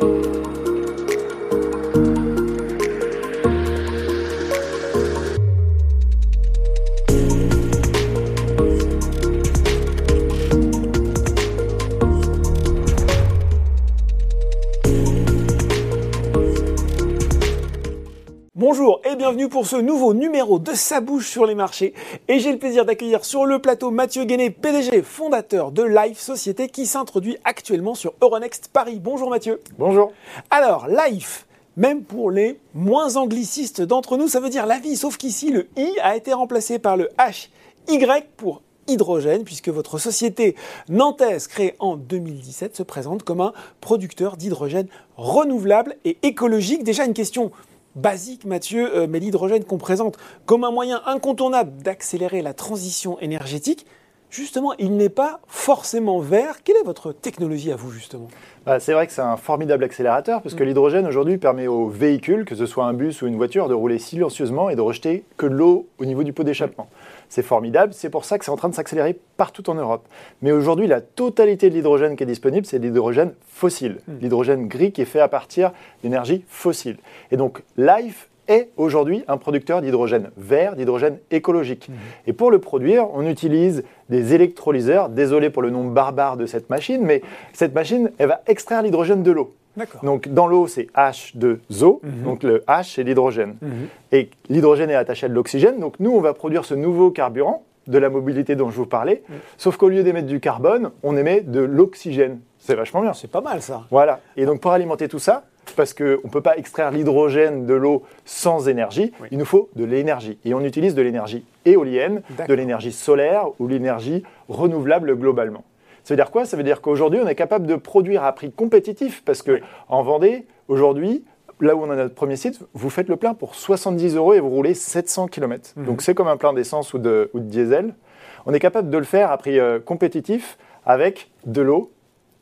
Bonjour et bienvenue pour ce nouveau numéro de Sa bouche sur les marchés. Et j'ai le plaisir d'accueillir sur le plateau Mathieu Guéné, PDG, fondateur de Life, société qui s'introduit actuellement sur Euronext Paris. Bonjour Mathieu. Bonjour. Alors, Life, même pour les moins anglicistes d'entre nous, ça veut dire la vie, sauf qu'ici le I a été remplacé par le HY pour hydrogène, puisque votre société nantaise, créée en 2017, se présente comme un producteur d'hydrogène renouvelable et écologique. Déjà une question basique, Mathieu, euh, mais l'hydrogène qu'on présente comme un moyen incontournable d'accélérer la transition énergétique, justement, il n'est pas forcément vert. Quelle est votre technologie à vous, justement bah, C'est vrai que c'est un formidable accélérateur, parce que mm. l'hydrogène, aujourd'hui, permet aux véhicules, que ce soit un bus ou une voiture, de rouler silencieusement et de rejeter que de l'eau au niveau du pot d'échappement. C'est formidable, c'est pour ça que c'est en train de s'accélérer partout en Europe. Mais aujourd'hui, la totalité de l'hydrogène qui est disponible, c'est de l'hydrogène fossile. Hmm. L'hydrogène gris qui est fait à partir d'énergie fossile. Et donc, Life est aujourd'hui un producteur d'hydrogène vert, d'hydrogène écologique. Hmm. Et pour le produire, on utilise des électrolyseurs. Désolé pour le nom barbare de cette machine, mais cette machine, elle va extraire l'hydrogène de l'eau. Donc dans l'eau, c'est H2O, mhm. donc le H, c'est l'hydrogène. Mhm. Et l'hydrogène est attaché à de l'oxygène, donc nous, on va produire ce nouveau carburant de la mobilité dont je vous parlais, mhm. sauf qu'au lieu d'émettre du carbone, on émet de l'oxygène. C'est vachement bien. C'est pas mal ça. Voilà. Et donc pour alimenter tout ça, parce qu'on ne peut pas extraire l'hydrogène de l'eau sans énergie, il nous faut de l'énergie. Et on utilise de l'énergie éolienne, de l'énergie solaire ou l'énergie renouvelable globalement. Ça veut dire quoi? Ça veut dire qu'aujourd'hui, on est capable de produire à prix compétitif parce que en Vendée, aujourd'hui, là où on a notre premier site, vous faites le plein pour 70 euros et vous roulez 700 km. Mhm. Donc c'est comme un plein d'essence ou de, diesel. On est capable de le faire à prix euh, compétitif avec de l'eau,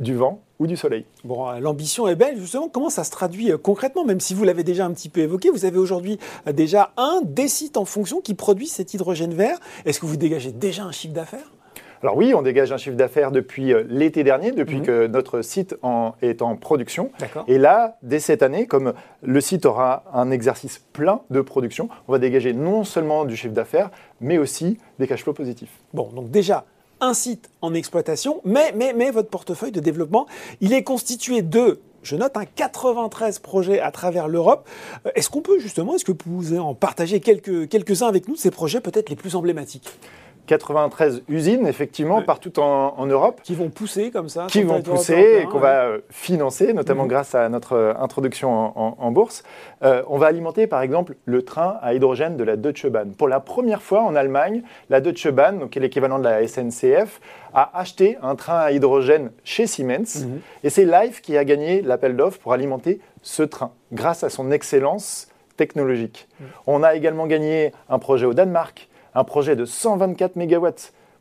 du vent ou du soleil. Bon, euh, l'ambition est belle, justement. Comment ça se traduit euh, concrètement? Même si vous l'avez déjà un petit peu évoqué, vous avez aujourd'hui déjà un des sites en fonction qui produit cet hydrogène vert. Est-ce que vous dégagez déjà un chiffre d'affaires? Alors oui, on dégage un chiffre d'affaires depuis euh, l'été dernier, depuis mhm. que notre site est en production. Et là, dès cette année, comme le site aura un exercice plein de production, on va dégager non seulement du chiffre d'affaires, mais aussi des cash flows positifs. Bon, donc déjà, un site en exploitation, mais, votre portefeuille de développement, il est constitué de je note un 93 projets à travers l'Europe. Euh, est-ce qu'on peut justement, est-ce que vous pouvez en partager quelques, quelques-uns avec nous, ces projets peut-être les plus emblématiques? 93 usines, effectivement, partout en, Europe. Qui vont pousser comme ça Qui vont pousser et qu'on va euh, financer, notamment mhm. grâce à notre euh, introduction en, bourse. Euh, on va alimenter, par exemple, le train à hydrogène de la Deutsche Bahn. Pour la première fois en Allemagne, la Deutsche Bahn, donc, l'équivalent de la SNCF, a acheté un train à hydrogène chez Siemens. Mhm. Et c'est Life qui a gagné l'appel d'offres pour alimenter ce train, grâce à son excellence technologique. Mhm. On a également gagné un projet au Danemark un projet de 124 MW.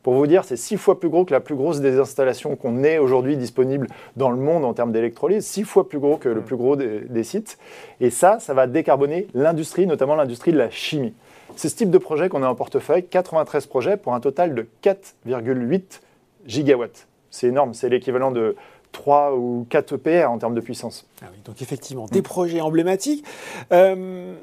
Pour vous dire, c'est six fois plus gros que la plus grosse des installations qu'on ait aujourd'hui disponibles dans le monde en termes d'électrolyse, six fois plus gros que le plus gros des, sites. Et ça, ça va décarboner l'industrie, notamment l'industrie de la chimie. C'est ce type de projet qu'on a en portefeuille, 93 projets pour un total de 4,8 gigawatts. C'est énorme, c'est l'équivalent de 3 ou 4 EPR en termes de puissance. Ah donc effectivement, des projets emblématiques. Euh,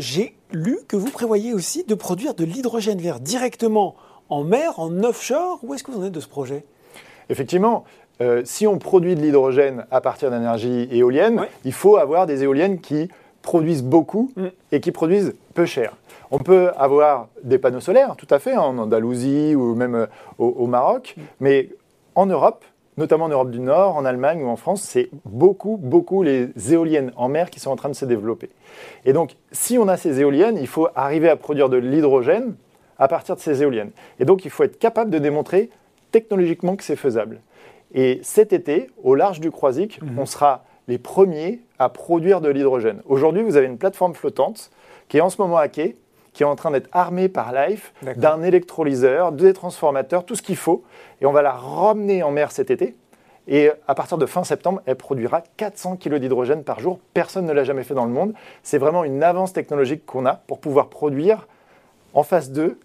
j'ai lu que vous prévoyez aussi de produire de l'hydrogène vert directement en mer, en offshore. Où est-ce que vous en êtes de ce projet? Effectivement, euh, si on produit de l'hydrogène à partir d'énergie éolienne, il faut avoir des éoliennes qui produisent beaucoup mm. et qui produisent peu cher. On peut avoir des panneaux solaires, tout à fait, en Andalousie ou même euh, au, Maroc, mm. mais en Europe, notamment en Europe du Nord, en Allemagne ou en France, c'est beaucoup, beaucoup les éoliennes en mer qui sont en train de se développer. Et donc, si on a ces éoliennes, il faut arriver à produire de l'hydrogène à partir de ces éoliennes. Et donc, il faut être capable de démontrer technologiquement que c'est faisable. Et cet été, au large du Croisic, mhm. on sera les premiers à produire de l'hydrogène. Aujourd'hui, vous avez une plateforme flottante qui est en ce moment hackée, qui est en train d'être armée par Life d'un électrolyseur, des transformateurs, tout ce qu'il faut. Et on va la ramener en mer cet été. Et à partir de fin septembre, elle produira 400 kg d'hydrogène par jour. Personne ne l'a jamais fait dans le monde. C'est vraiment une avance technologique qu'on a pour pouvoir produire en phase 2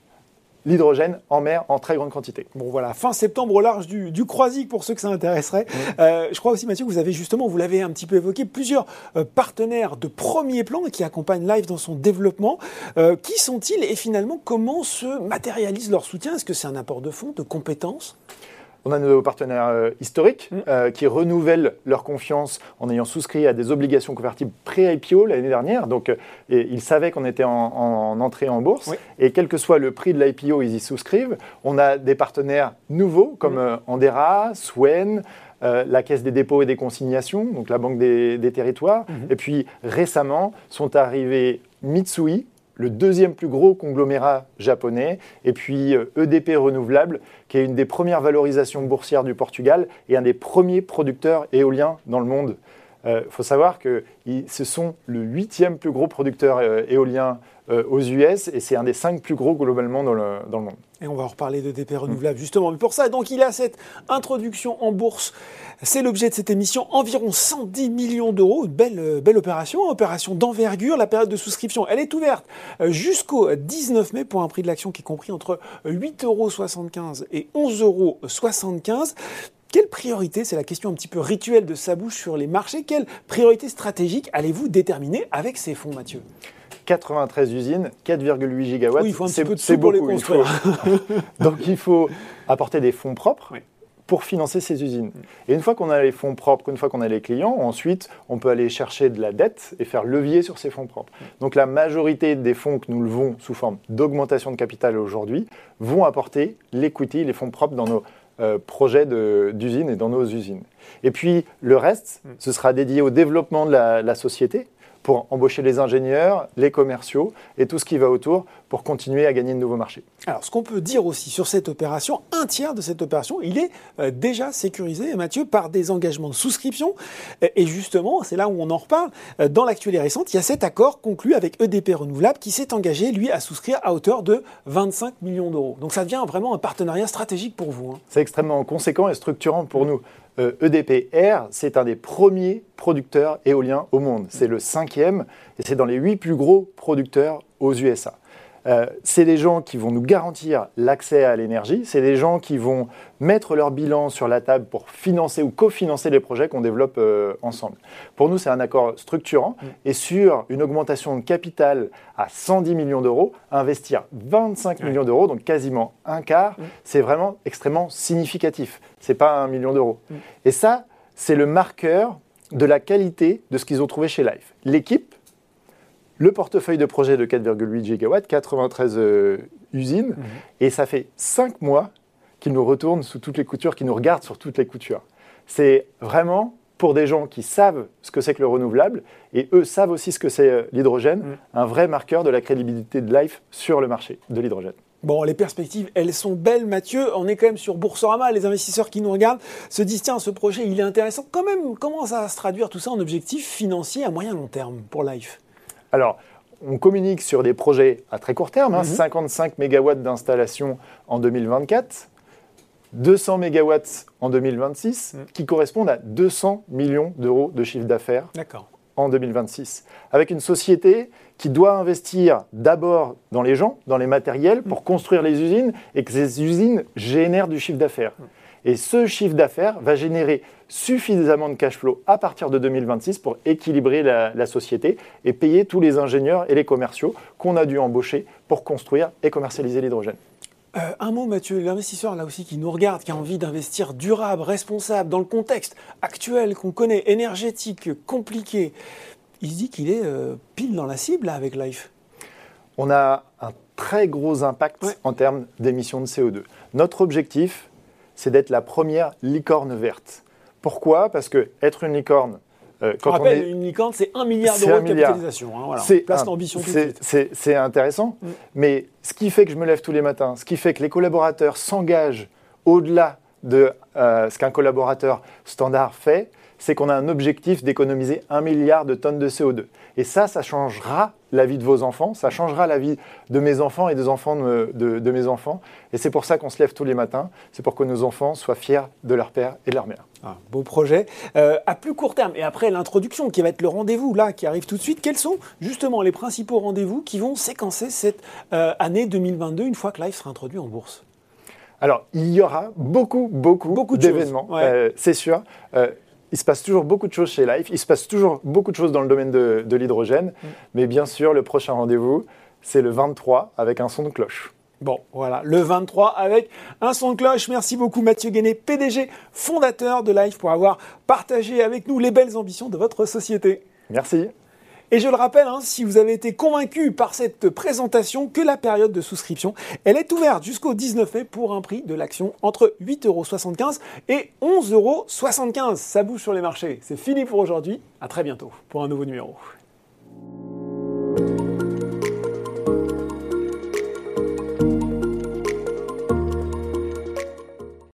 l'hydrogène en mer en très grande quantité. Bon voilà, fin septembre au large du, du Croisic pour ceux que ça intéresserait. Euh, je crois aussi Mathieu que vous avez justement, vous l'avez un petit peu évoqué, plusieurs euh, partenaires de premier plan qui accompagnent Live dans son développement. Euh, qui sont-ils et finalement comment se matérialise leur soutien? Est-ce que c'est un apport de fonds, de compétences? On a nos partenaires euh, historiques mm. euh, qui renouvellent leur confiance en ayant souscrit à des obligations convertibles pré-IPO l'année dernière. Donc, euh, ils savaient qu'on était en, entrée en bourse. Et quel que soit le prix de l'IPO, ils y souscrivent. On a des partenaires nouveaux comme mm. Andera, Swen, la Caisse des dépôts et des consignations, donc la Banque des, Territoires. Mm-hmm. Et puis récemment sont arrivés Mitsui, le deuxième plus gros conglomérat japonais, et puis EDP euh, e Renouvelable, qui est une des premières valorisations boursières du Portugal et un des premiers producteurs éoliens dans le monde. Il euh, faut savoir que ce sont le huitième plus gros producteur euh, éolien aux US et c'est un des cinq plus gros globalement dans le, dans le monde. Et on va en reparler de DP renouvelable justement. Mais pour ça, donc il a cette introduction en bourse. C'est l'objet de cette émission. Environ 110 millions d'euros. Une belle, euh, belle opération, opération d'envergure. La période de souscription, elle est ouverte euh, jusqu'au 19 mai pour un prix de l'action qui est compris entre 8,75 euros et 11,75 euros. Quelle priorité, c'est la question un petit peu rituelle de sa bouche sur les marchés, quelle priorité stratégique allez-vous déterminer avec ces fonds, Mathieu? 93 usines, 4,8 gigawatts. Oui, il faut un petit peu de sous pour les construire. Donc il faut apporter des fonds propres. pour financer ces usines. Et une fois qu'on a les fonds propres, une fois qu'on a les clients, ensuite, on peut aller chercher de la dette et faire levier sur ces fonds propres. Donc la majorité des fonds que nous levons sous forme d'augmentation de capital aujourd'hui vont apporter l'equity, les fonds propres dans nos euh, projets d'usines et dans nos usines. Et puis le reste, mm. ce sera dédié au développement de la société, pour embaucher les ingénieurs, les commerciaux et tout ce qui va autour pour continuer à gagner de nouveaux marchés. Alors, ce qu'on peut dire aussi sur cette opération, un tiers de cette opération, il est euh, déjà sécurisé, Mathieu, par des engagements de souscription. Et justement, c'est là où on en reparle. Euh, dans l'actualité récente, il y a cet accord conclu avec EDP Renouvelable qui s'est engagé, lui, à souscrire à hauteur de 25 millions d'euros. Donc, ça devient vraiment un partenariat stratégique pour vous. Hein. C'est extrêmement conséquent et structurant pour nous. EDP euh, e c'est un des premiers producteurs éoliens au monde. C'est le cinquième et c'est dans les huit plus gros producteurs aux USA. Euh, c'est des gens qui vont nous garantir l'accès à l'énergie, c'est des gens qui vont mettre leur bilan sur la table pour financer ou cofinancer les projets qu'on développe euh, ensemble. Pour nous, c'est un accord structurant mm. et sur une augmentation de capital à 110 millions d'euros, investir 25 millions d'euros, donc quasiment un quart, mm. c'est vraiment extrêmement significatif. C'est pas un million d'euros. Mm. Et ça, c'est le marqueur de la qualité de ce qu'ils ont trouvé chez Life. L'équipe le portefeuille de projet de 4,8 gigawatts, 93 euh, usines, mhm. et ça fait 5 mois qu'ils nous retournent sous toutes les coutures, qu'ils nous regardent sur toutes les coutures. C'est vraiment pour des gens qui savent ce que c'est que le renouvelable, et eux savent aussi ce que c'est euh, l'hydrogène, mhm. un vrai marqueur de la crédibilité de Life sur le marché de l'hydrogène. Bon, les perspectives, elles sont belles, Mathieu. On est quand même sur Boursorama. Les investisseurs qui nous regardent se disent tiens, ce projet, il est intéressant. Quand même, comment ça va se traduire tout ça en objectif financier à moyen long terme pour Life? Alors, on communique sur des projets à très court terme, 55 hein, mhm. MW d'installation en 2024, 200 MW en 2026, mhm. qui correspondent à 200 millions d'euros de chiffre d'affaires en 2026. Avec une société qui doit investir d'abord dans les gens, dans les matériels, pour mhm. construire les usines et que ces usines génèrent du chiffre d'affaires. Et ce chiffre d'affaires va générer suffisamment de cash flow à partir de 2026 pour équilibrer la, société et payer tous les ingénieurs et les commerciaux qu'on a dû embaucher pour construire et commercialiser l'hydrogène. Euh, un mot, Mathieu, l'investisseur là aussi qui nous regarde, qui a envie d'investir durable, responsable, dans le contexte actuel qu'on connaît, énergétique, compliqué, il se dit qu'il est euh, pile dans la cible là, avec Life. On a un très gros impact en termes d'émissions de CO2. Notre objectif, c'est d'être la première licorne verte. Pourquoi? Parce que être une licorne, euh, quand on, rappelle, une licorne, c'est un milliard d'euros de capitalisation. Hein, c'est place l'ambition. C'est intéressant, mm. mais ce qui fait que je me lève tous les matins, ce qui fait que les collaborateurs s'engagent au-delà de euh, ce qu'un collaborateur standard fait, c'est qu'on a un objectif d'économiser un milliard de tonnes de CO2. Et ça, ça changera la vie de vos enfants, ça changera la vie de mes enfants et des enfants de, mes enfants. Et c'est pour ça qu'on se lève tous les matins, c'est pour que nos enfants soient fiers de leur père et de leur mère. Ah, beau projet. Euh, à plus court terme, et après l'introduction qui va être le rendez-vous là, qui arrive tout de suite, quels sont justement les principaux rendez-vous qui vont séquencer cette euh, année 2022 une fois que Live sera introduit en bourse? Alors, il y aura beaucoup, beaucoup, beaucoup d'événements, euh, c'est sûr il se passe toujours beaucoup de choses chez Life, il se passe toujours beaucoup de choses dans le domaine de, l'hydrogène, mm. mais bien sûr, le prochain rendez-vous, c'est le 23 avec un son de cloche. Bon, voilà, le 23 avec un son de cloche. Merci beaucoup Mathieu Guéné, PDG, fondateur de Life, pour avoir partagé avec nous les belles ambitions de votre société. Merci. Et je le rappelle, hein, si vous avez été convaincu par cette présentation, que la période de souscription, elle est ouverte jusqu'au 19 mai pour un prix de l'action entre 8,75€ et 11,75€. Ça bouge sur les marchés. C'est fini pour aujourd'hui. À très bientôt pour un nouveau numéro.